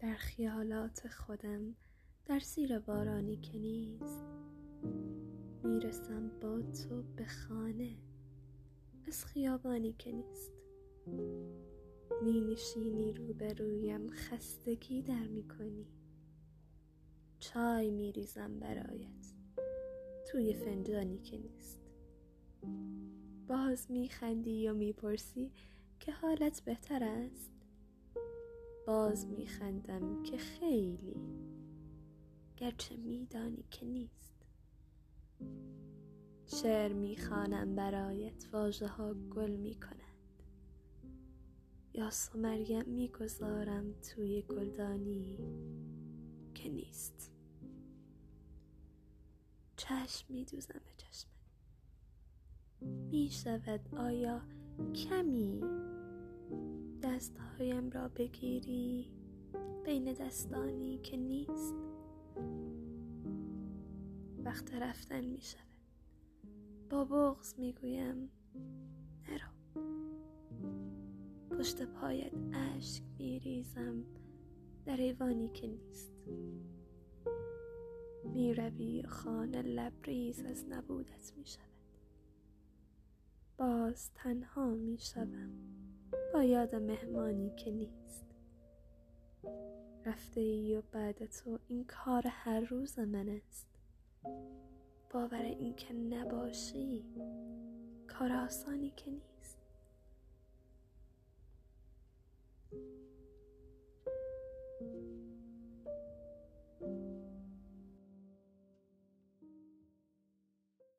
در خیالات خودم در زیر بارانی که نیست. می‌رسم با تو به خانه از خیابانی که نیست. می نشینی روبرویم خستگی در می کنی چای می ریزم برایت توی فنجانی که نیست. باز می خندی و که حالت بهتر است؟ باز می خندم که خیلی گرچه میدانی که نیست. شعر می‌خوانم برایت واژه ها گل می کنند یا مریم می‌گذارم توی گلدانی که نیست. چشم میدوزم به چشمت. می‌شود آیا کمی دستهایم را بگیری. بین دستانی که نیست وقت رفتن می شود. با بغز می گویم نرو. پشت پایت اشک می ریزم در ایوانی که نیست. می روی خانه لبریز از نبودت می شود. باز تنها می شوم. با یاد مهمانی که نیست. رفته ای و بعد تو این کار هر روز من است. باور این که نباشی کار آسانی که نیست.